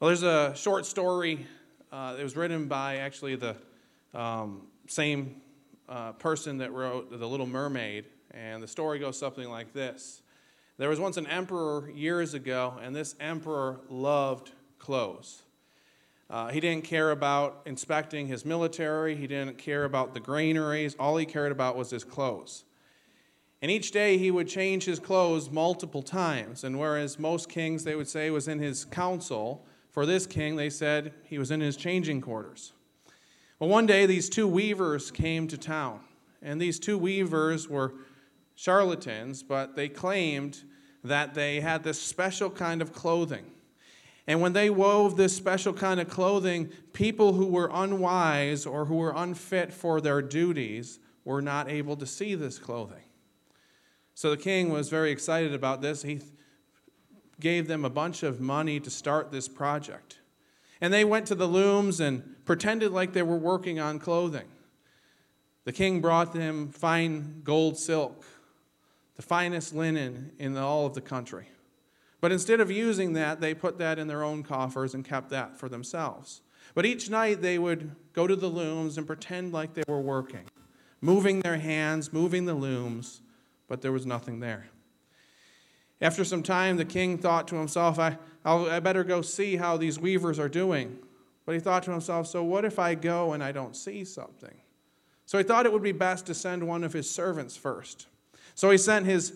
Well, there's a short story uh, that was written by actually the um, same uh, person that wrote The Little Mermaid, and the story goes something like this. There was once an emperor years ago, and this emperor loved clothes. Uh, he didn't care about inspecting his military, he didn't care about the granaries. All he cared about was his clothes. And each day he would change his clothes multiple times. And whereas most kings, they would say, was in his council, for this king, they said he was in his changing quarters. Well, one day these two weavers came to town. And these two weavers were charlatans, but they claimed that they had this special kind of clothing. And when they wove this special kind of clothing, people who were unwise or who were unfit for their duties were not able to see this clothing. So the king was very excited about this. He gave them a bunch of money to start this project. And they went to the looms and pretended like they were working on clothing. The king brought them fine gold silk, the finest linen in all of the country. But instead of using that, they put that in their own coffers and kept that for themselves. But each night they would go to the looms and pretend like they were working, moving their hands, moving the looms, but there was nothing there. After some time, the king thought to himself, I, i better go see how these weavers are doing. But he thought to himself, So what if I go and I don't see something? So he thought it would be best to send one of his servants first. So he sent his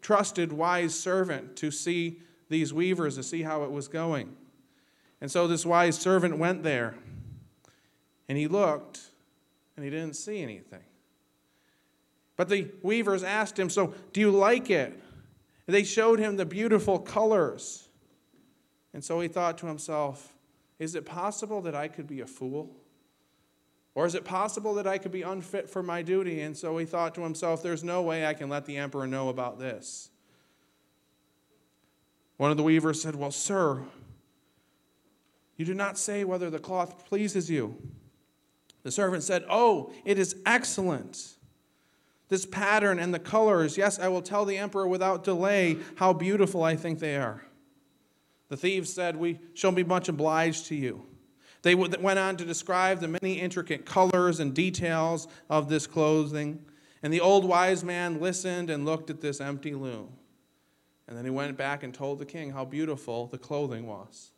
trusted, wise servant to see these weavers, to see how it was going. And so this wise servant went there, and he looked, and he didn't see anything. But the weavers asked him, So, do you like it? They showed him the beautiful colors. And so he thought to himself, Is it possible that I could be a fool? Or is it possible that I could be unfit for my duty? And so he thought to himself, There's no way I can let the emperor know about this. One of the weavers said, Well, sir, you do not say whether the cloth pleases you. The servant said, Oh, it is excellent this pattern and the colors. Yes, I will tell the emperor without delay how beautiful I think they are. The thieves said, We shall be much obliged to you. They went on to describe the many intricate colors and details of this clothing. And the old wise man listened and looked at this empty loom. And then he went back and told the king how beautiful the clothing was.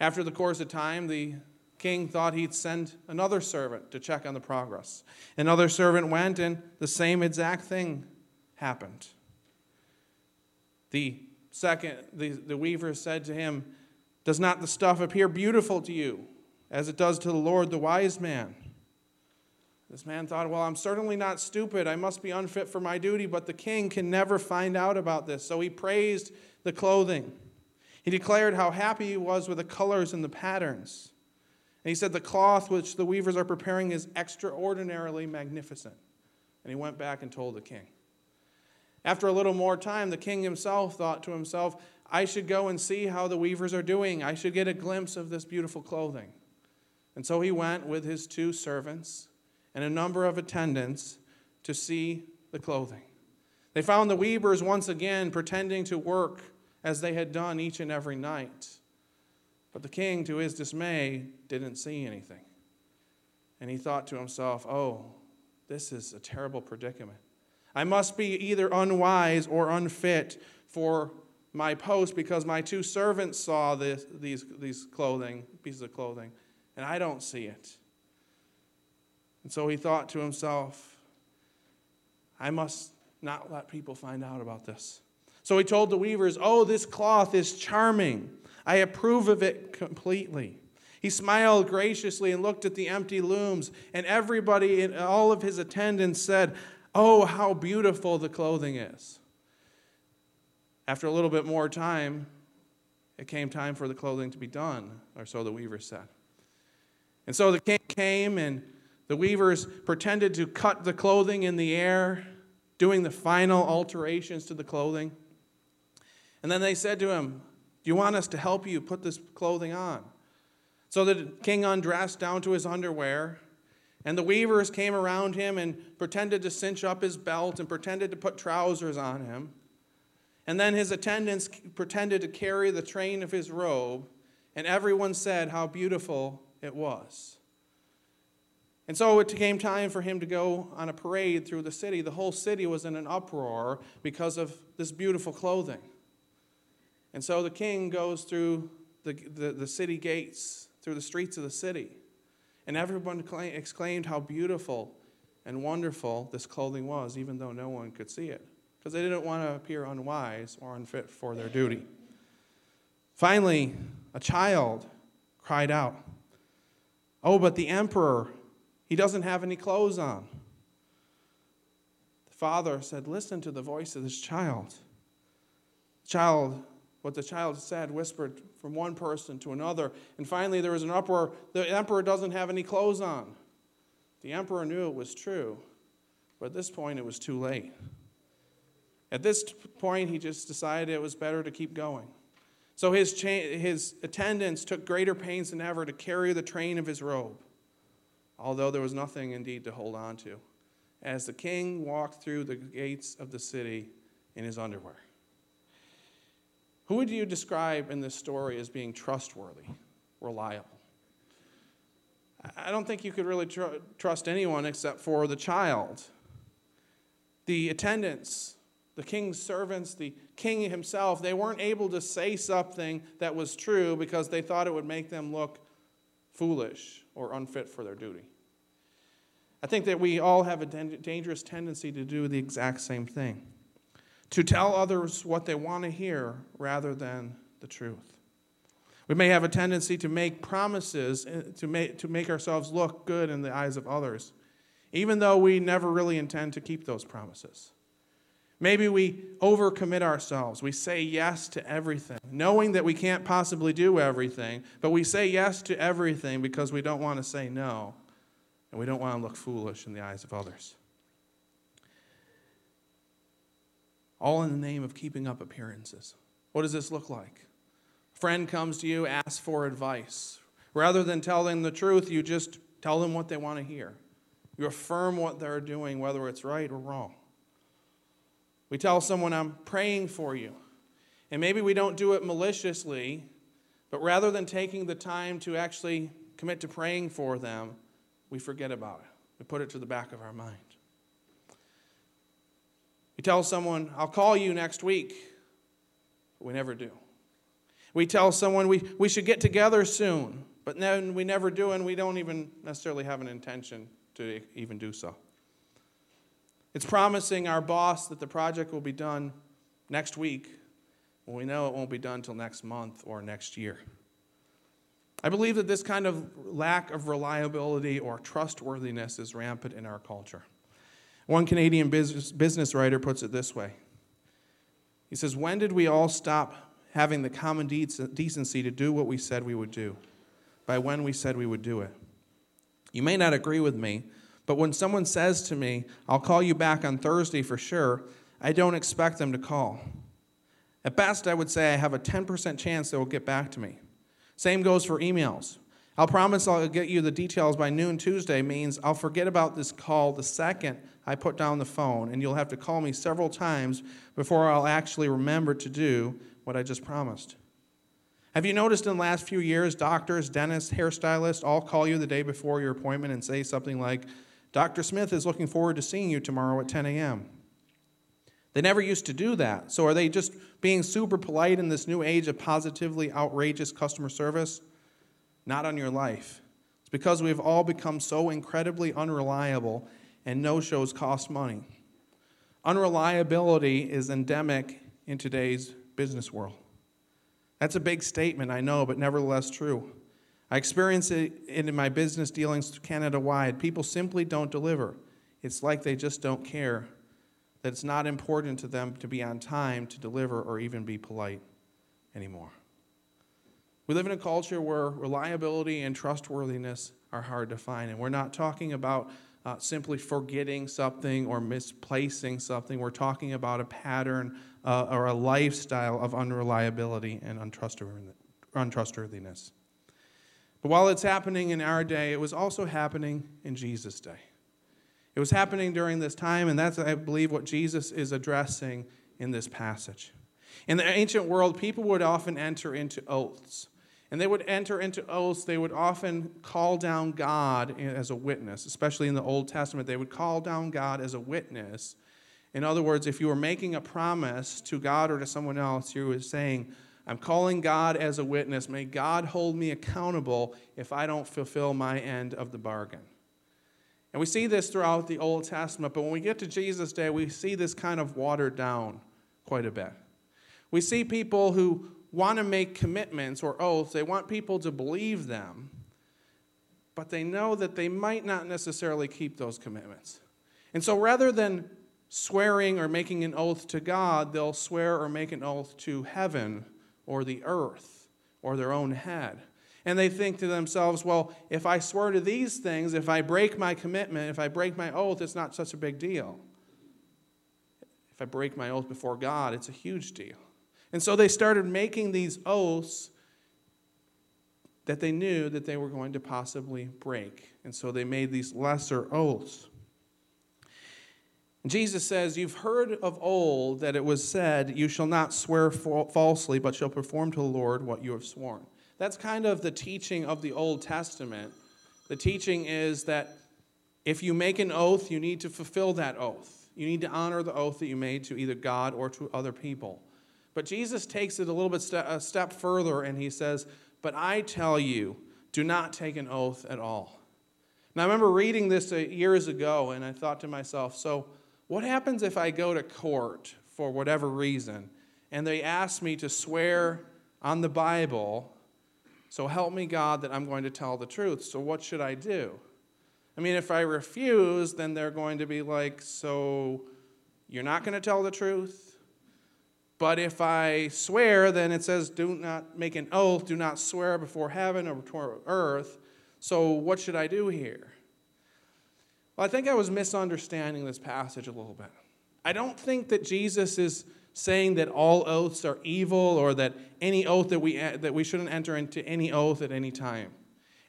After the course of time, the king thought he'd send another servant to check on the progress. Another servant went, and the same exact thing happened. The second, the, the weaver said to him, Does not the stuff appear beautiful to you, as it does to the Lord, the wise man? This man thought, Well, I'm certainly not stupid. I must be unfit for my duty, but the king can never find out about this. So he praised the clothing. He declared how happy he was with the colors and the patterns. And he said, The cloth which the weavers are preparing is extraordinarily magnificent. And he went back and told the king. After a little more time, the king himself thought to himself, I should go and see how the weavers are doing. I should get a glimpse of this beautiful clothing. And so he went with his two servants and a number of attendants to see the clothing. They found the weavers once again pretending to work as they had done each and every night. But the king, to his dismay, didn't see anything. And he thought to himself, oh, this is a terrible predicament. I must be either unwise or unfit for my post because my two servants saw this, these, these clothing, pieces of clothing, and I don't see it. And so he thought to himself, I must not let people find out about this. So he told the weavers, Oh, this cloth is charming. I approve of it completely. He smiled graciously and looked at the empty looms, and everybody in all of his attendants said, Oh, how beautiful the clothing is. After a little bit more time, it came time for the clothing to be done, or so the weavers said. And so the king came, and the weavers pretended to cut the clothing in the air, doing the final alterations to the clothing. And then they said to him, do you want us to help you put this clothing on? So the king undressed down to his underwear, and the weavers came around him and pretended to cinch up his belt and pretended to put trousers on him. And then his attendants pretended to carry the train of his robe, and everyone said how beautiful it was. And so it came time for him to go on a parade through the city. The whole city was in an uproar because of this beautiful clothing. And so the king goes through the, the, the city gates, through the streets of the city. And everyone exclaimed how beautiful and wonderful this clothing was, even though no one could see it, because they didn't want to appear unwise or unfit for their duty. Finally, a child cried out, Oh, but the emperor, he doesn't have any clothes on. The father said, Listen to the voice of this child. The child, what the child said, whispered from one person to another. And finally, there was an uproar. The emperor doesn't have any clothes on. The emperor knew it was true, but at this point, it was too late. At this point, he just decided it was better to keep going. So his, cha- his attendants took greater pains than ever to carry the train of his robe, although there was nothing indeed to hold on to, as the king walked through the gates of the city in his underwear. Who would you describe in this story as being trustworthy, reliable? I don't think you could really tr- trust anyone except for the child. The attendants, the king's servants, the king himself, they weren't able to say something that was true because they thought it would make them look foolish or unfit for their duty. I think that we all have a dangerous tendency to do the exact same thing to tell others what they want to hear rather than the truth. We may have a tendency to make promises eh, to make, to make ourselves look good in the eyes of others, even though we never really intend to keep those promises. Maybe we overcommit ourselves. We say yes to everything, knowing that we can't possibly do everything, but we say yes to everything because we don't want to say no, and we don't want to look foolish in the eyes of others. All in the name of keeping up appearances. What does this look like? A friend comes to you, asks for advice. Rather than tell them the truth, you just tell them what they want to hear. You affirm what they're doing, whether it's right or wrong. We tell someone, I'm praying for you. And maybe we don't do it maliciously, but rather than taking the time to actually commit to praying for them, we forget about it. We put it to the back of our mind. We tell someone, I'll call you next week, but we never do. We tell someone we, we should get together soon, but then we never do, and we don't even necessarily have an intention to even do so. It's promising our boss that the project will be done next week when we know it won't be done until next month or next year. I believe that this kind of lack of reliability or trustworthiness is rampant in our culture. One Canadian business, business writer puts it this way He says, When did we all stop having the common decency to do what we said we would do by when we said we would do it. You may not agree with me, but when someone says to me, I'll call you back on Thursday for sure, I don't expect them to call. At best, I would say I have a 10% chance they will get back to me. Same goes for emails. I'll promise I'll get you the details by noon Tuesday means I'll forget about this call the second I put down the phone, and you'll have to call me several times before I'll actually remember to do what I just promised. Have you noticed in the last few years, doctors, dentists, hairstylists all call you the day before your appointment and say something like, Dr. Smith is looking forward to seeing you tomorrow at 10 a.m.? They never used to do that. So are they just being super polite in this new age of positively outrageous customer service? Not on your life. It's because we've all become so incredibly unreliable and no shows cost money. Unreliability is endemic in today's business world. That's a big statement, I know, but nevertheless true. I experience it in my business dealings Canada wide. People simply don't deliver. It's like they just don't care, that it's not important to them to be on time to deliver or even be polite anymore. We live in a culture where reliability and trustworthiness are hard to find, and we're not talking about uh, simply forgetting something or misplacing something. We're talking about a pattern uh, or a lifestyle of unreliability and untrustworthiness. But while it's happening in our day, it was also happening in Jesus' day. It was happening during this time, and that's, I believe, what Jesus is addressing in this passage. In the ancient world, people would often enter into oaths. And they would enter into oaths. They would often call down God as a witness, especially in the Old Testament. They would call down God as a witness. In other words, if you were making a promise to God or to someone else, you were saying, I'm calling God as a witness. May God hold me accountable if I don't fulfill my end of the bargain. And we see this throughout the Old Testament, but when we get to Jesus' day, we see this kind of watered down quite a bit. We see people who want to make commitments or oaths, they want people to believe them, but they know that they might not necessarily keep those commitments. And so rather than swearing or making an oath to God, they'll swear or make an oath to heaven or the earth or their own head. And they think to themselves, well, if I swear to these things, if I break my commitment, if I break my oath, it's not such a big deal. If I break my oath before God, it's a huge deal. And so they started making these oaths that they knew that they were going to possibly break. And so they made these lesser oaths. Jesus says, You've heard of old that it was said, You shall not swear falsely, but shall perform to the Lord what you have sworn. That's kind of the teaching of the Old Testament. The teaching is that if you make an oath, you need to fulfill that oath. You need to honor the oath that you made to either God or to other people. But Jesus takes it a little bit a step further and he says, But I tell you, do not take an oath at all. Now, I remember reading this years ago and I thought to myself, so what happens if I go to court for whatever reason and they ask me to swear on the Bible, so help me God that I'm going to tell the truth? So what should I do? I mean, if I refuse, then they're going to be like, so you're not going to tell the truth? But if I swear, then it says, do not make an oath, do not swear before heaven or before earth. So what should I do here? Well, I think I was misunderstanding this passage a little bit. I don't think that Jesus is saying that all oaths are evil or that any oath that we, that we shouldn't enter into any oath at any time.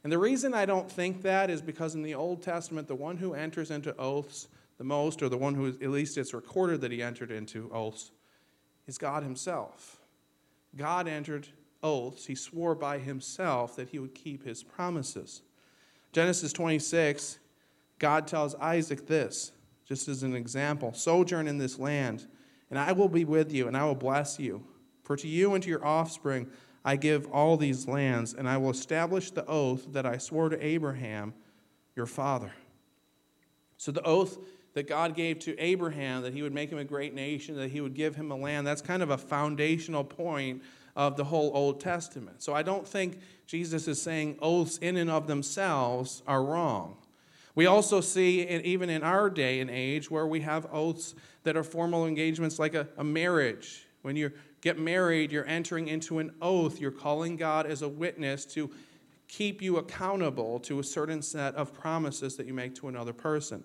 And the reason I don't think that is because in the Old Testament, the one who enters into oaths the most, or the one who, at least it's recorded that he entered into oaths, is God himself. God entered oaths. He swore by himself that he would keep his promises. Genesis 26 God tells Isaac this, just as an example Sojourn in this land, and I will be with you, and I will bless you. For to you and to your offspring I give all these lands, and I will establish the oath that I swore to Abraham, your father. So, the oath that God gave to Abraham that he would make him a great nation, that he would give him a land, that's kind of a foundational point of the whole Old Testament. So, I don't think Jesus is saying oaths in and of themselves are wrong. We also see, even in our day and age, where we have oaths that are formal engagements like a, a marriage. When you get married, you're entering into an oath. You're calling God as a witness to keep you accountable to a certain set of promises that you make to another person.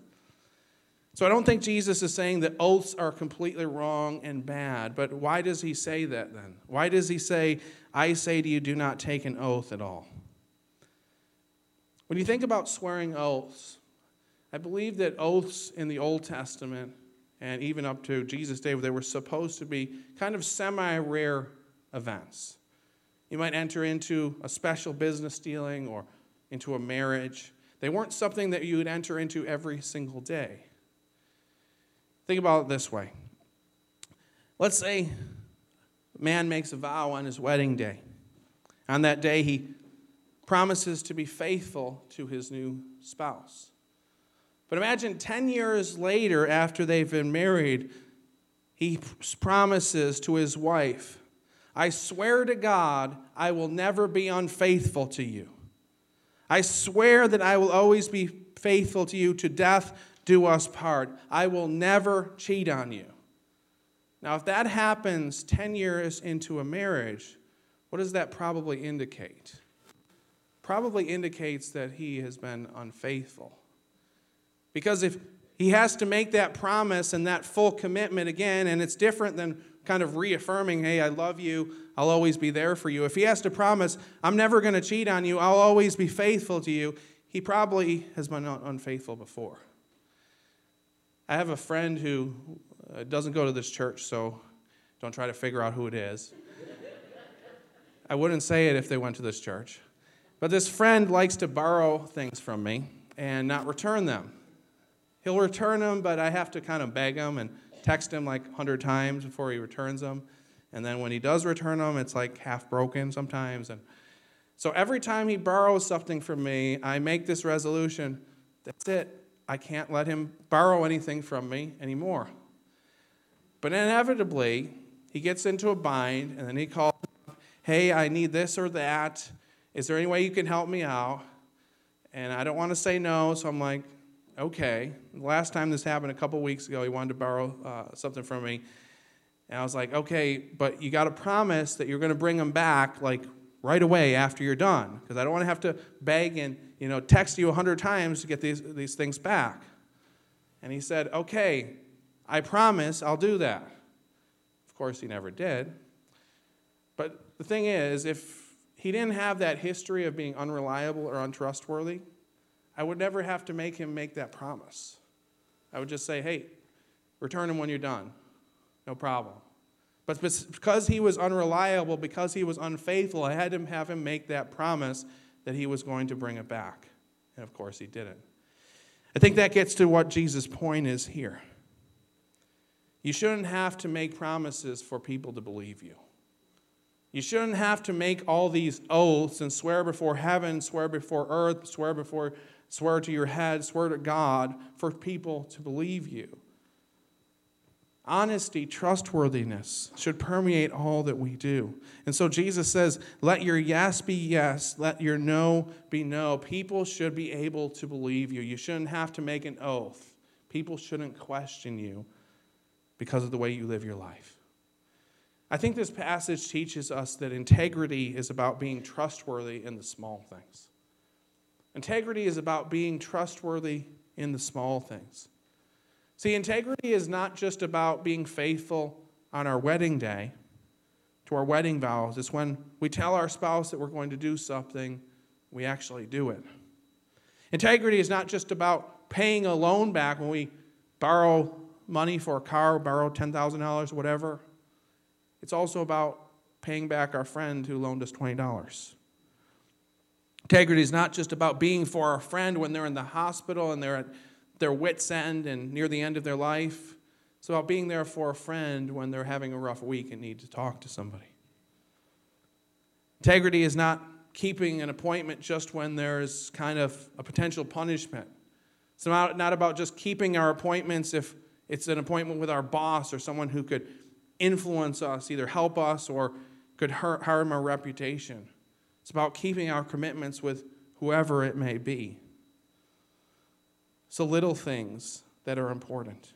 So I don't think Jesus is saying that oaths are completely wrong and bad, but why does he say that then? Why does he say, I say to you, do not take an oath at all? When you think about swearing oaths, I believe that oaths in the Old Testament and even up to Jesus' day, they were supposed to be kind of semi rare events. You might enter into a special business dealing or into a marriage. They weren't something that you would enter into every single day. Think about it this way. Let's say a man makes a vow on his wedding day. On that day, he promises to be faithful to his new spouse. But imagine 10 years later, after they've been married, he promises to his wife, I swear to God, I will never be unfaithful to you. I swear that I will always be faithful to you to death do us part. I will never cheat on you. Now, if that happens 10 years into a marriage, what does that probably indicate? Probably indicates that he has been unfaithful. Because if he has to make that promise and that full commitment again, and it's different than kind of reaffirming, hey, I love you, I'll always be there for you. If he has to promise, I'm never going to cheat on you, I'll always be faithful to you, he probably has been unfaithful before. I have a friend who uh, doesn't go to this church, so don't try to figure out who it is. I wouldn't say it if they went to this church. But this friend likes to borrow things from me and not return them. He'll return them, but I have to kind of beg him and text him like 100 times before he returns them. And then when he does return them, it's like half broken sometimes. And so every time he borrows something from me, I make this resolution that's it. I can't let him borrow anything from me anymore. But inevitably, he gets into a bind and then he calls, Hey, I need this or that. Is there any way you can help me out? And I don't want to say no, so I'm like, Okay. The last time this happened a couple weeks ago, he wanted to borrow uh, something from me. And I was like, Okay, but you got to promise that you're going to bring him back like right away after you're done because I don't want to have to beg and you know text you a hundred times to get these, these things back. And he said, Okay, I promise I'll do that. Of course, he never did. But the thing is, if he didn't have that history of being unreliable or untrustworthy, I would never have to make him make that promise. I would just say, Hey, return him when you're done. No problem. But because he was unreliable, because he was unfaithful, I had to have him make that promise that he was going to bring it back. And of course, he didn't. I think that gets to what Jesus' point is here. You shouldn't have to make promises for people to believe you. You shouldn't have to make all these oaths and swear before heaven, swear before earth, swear before swear to your head, swear to God for people to believe you. Honesty, trustworthiness should permeate all that we do. And so Jesus says, let your yes be yes, let your no be no. People should be able to believe you. You shouldn't have to make an oath. People shouldn't question you because of the way you live your life. I think this passage teaches us that integrity is about being trustworthy in the small things. Integrity is about being trustworthy in the small things. See, integrity is not just about being faithful on our wedding day to our wedding vows. It's when we tell our spouse that we're going to do something, we actually do it. Integrity is not just about paying a loan back when we borrow money for a car, borrow $10,000, whatever. It's also about paying back our friend who loaned us $20. Integrity is not just about being for our friend when they're in the hospital and they're at their wits' end and near the end of their life. It's about being there for a friend when they're having a rough week and need to talk to somebody. Integrity is not keeping an appointment just when there's kind of a potential punishment. It's not, not about just keeping our appointments if it's an appointment with our boss or someone who could influence us, either help us or could hurt, harm our reputation. It's about keeping our commitments with whoever it may be. It's the little things that are important.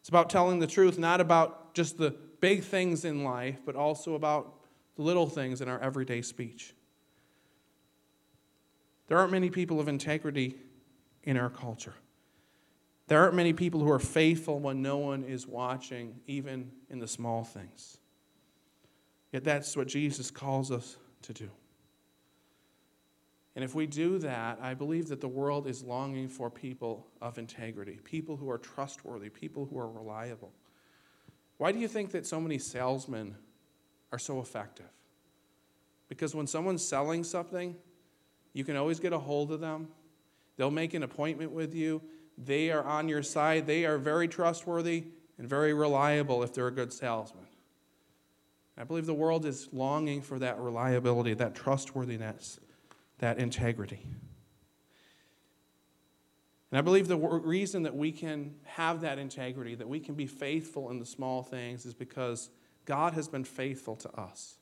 It's about telling the truth, not about just the big things in life, but also about the little things in our everyday speech. There aren't many people of integrity in our culture. There aren't many people who are faithful when no one is watching, even in the small things. Yet that's what Jesus calls us to do. And if we do that, I believe that the world is longing for people of integrity, people who are trustworthy, people who are reliable. Why do you think that so many salesmen are so effective? Because when someone's selling something, you can always get a hold of them. They'll make an appointment with you. They are on your side. They are very trustworthy and very reliable if they're a good salesman. I believe the world is longing for that reliability, that trustworthiness that integrity. And I believe the reason that we can have that integrity, that we can be faithful in the small things, is because God has been faithful to us.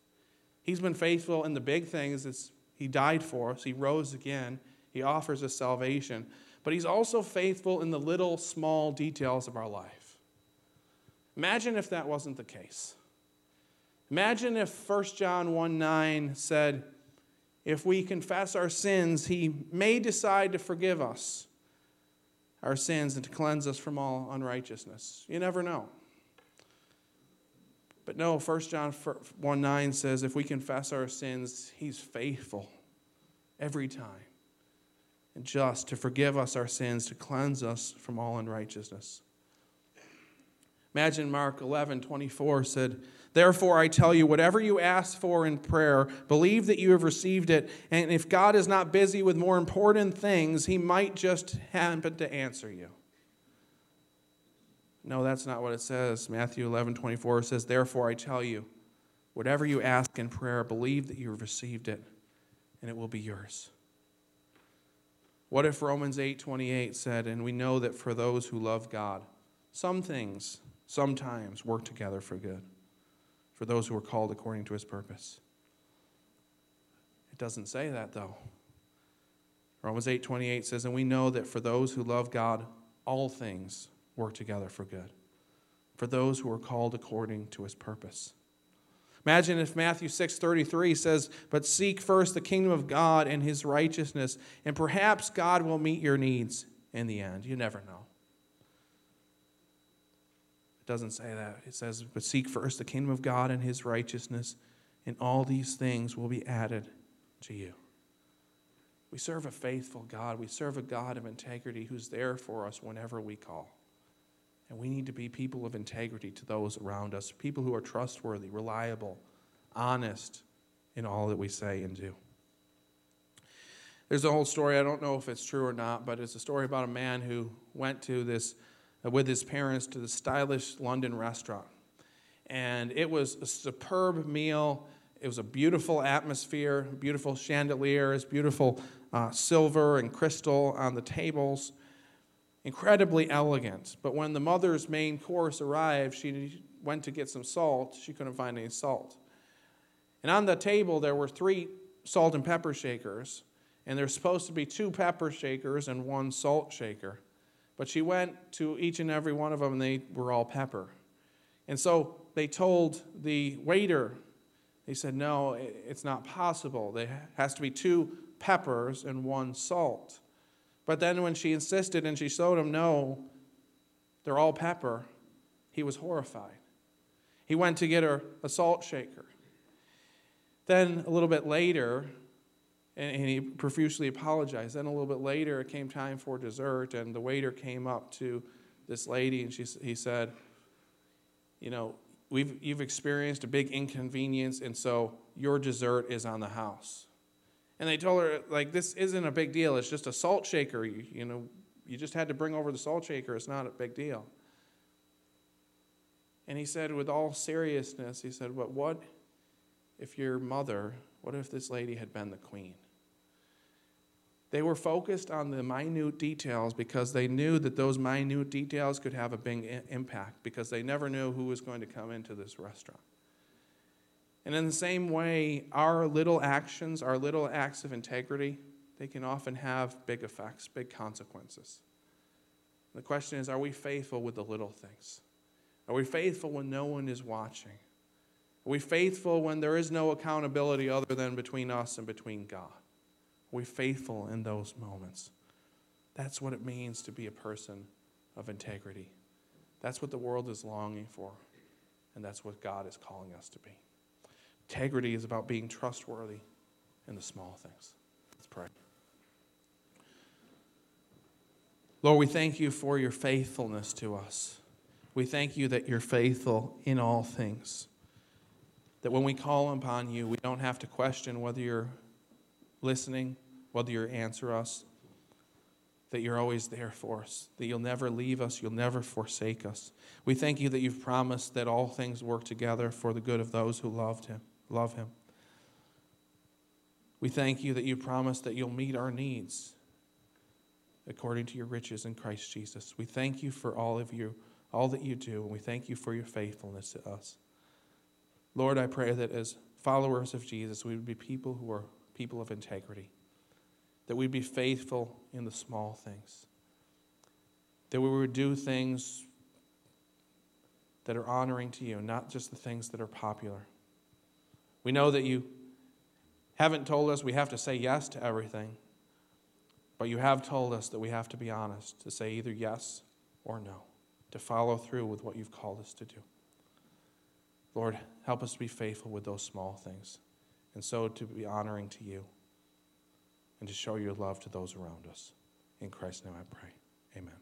He's been faithful in the big things. It's, he died for us, He rose again, He offers us salvation. But He's also faithful in the little, small details of our life. Imagine if that wasn't the case. Imagine if 1 John 1 9 said, if we confess our sins, He may decide to forgive us our sins and to cleanse us from all unrighteousness. You never know. But no, 1 John 1 9 says, if we confess our sins, He's faithful every time and just to forgive us our sins, to cleanse us from all unrighteousness. Imagine Mark 11 24 said, Therefore, I tell you, whatever you ask for in prayer, believe that you have received it. And if God is not busy with more important things, he might just happen to answer you. No, that's not what it says. Matthew 11 24 says, Therefore, I tell you, whatever you ask in prayer, believe that you have received it, and it will be yours. What if Romans 8 28 said, And we know that for those who love God, some things sometimes work together for good? For those who are called according to his purpose. It doesn't say that though. Romans 8:28 says, "And we know that for those who love God, all things work together for good, for those who are called according to his purpose." Imagine if Matthew 6:33 says, "But seek first the kingdom of God and his righteousness, and perhaps God will meet your needs in the end." You never know doesn't say that. It says, But seek first the kingdom of God and his righteousness, and all these things will be added to you. We serve a faithful God. We serve a God of integrity who's there for us whenever we call. And we need to be people of integrity to those around us, people who are trustworthy, reliable, honest in all that we say and do. There's a whole story, I don't know if it's true or not, but it's a story about a man who went to this with his parents to the stylish London restaurant. And it was a superb meal. It was a beautiful atmosphere, beautiful chandeliers, beautiful uh, silver and crystal on the tables, incredibly elegant. But when the mother's main course arrived, she went to get some salt. She couldn't find any salt. And on the table, there were three salt and pepper shakers, and there's supposed to be two pepper shakers and one salt shaker. But she went to each and every one of them, and they were all pepper. And so they told the waiter, they said, No, it's not possible. There has to be two peppers and one salt. But then when she insisted and she showed him, No, they're all pepper, he was horrified. He went to get her a salt shaker. Then a little bit later, and, and he profusely apologized. Then a little bit later, it came time for dessert, and the waiter came up to this lady, and she, he said, You know, we've, you've experienced a big inconvenience, and so your dessert is on the house. And they told her, like, this isn't a big deal. It's just a salt shaker. You, you know, you just had to bring over the salt shaker. It's not a big deal. And he said, with all seriousness, he said, But what if your mother, what if this lady had been the queen? They were focused on the minute details because they knew that those minute details could have a big impact because they never knew who was going to come into this restaurant. And in the same way, our little actions, our little acts of integrity, they can often have big effects, big consequences. The question is are we faithful with the little things? Are we faithful when no one is watching? Are we faithful when there is no accountability other than between us and between God? We faithful in those moments? That's what it means to be a person of integrity. That's what the world is longing for, and that's what God is calling us to be. Integrity is about being trustworthy in the small things. Let's pray. Lord, we thank you for your faithfulness to us. We thank you that you're faithful in all things. That when we call upon you, we don't have to question whether you're listening, whether you answer us, that you're always there for us, that you'll never leave us, you'll never forsake us. We thank you that you've promised that all things work together for the good of those who loved him, love him. We thank you that you promised that you'll meet our needs according to your riches in Christ Jesus. We thank you for all of you, all that you do, and we thank you for your faithfulness to us. Lord, I pray that as followers of Jesus, we would be people who are people of integrity, that we'd be faithful in the small things, that we would do things that are honoring to you, not just the things that are popular. We know that you haven't told us we have to say yes to everything, but you have told us that we have to be honest, to say either yes or no, to follow through with what you've called us to do. Lord, help us to be faithful with those small things and so to be honoring to you and to show your love to those around us. In Christ's name I pray. Amen.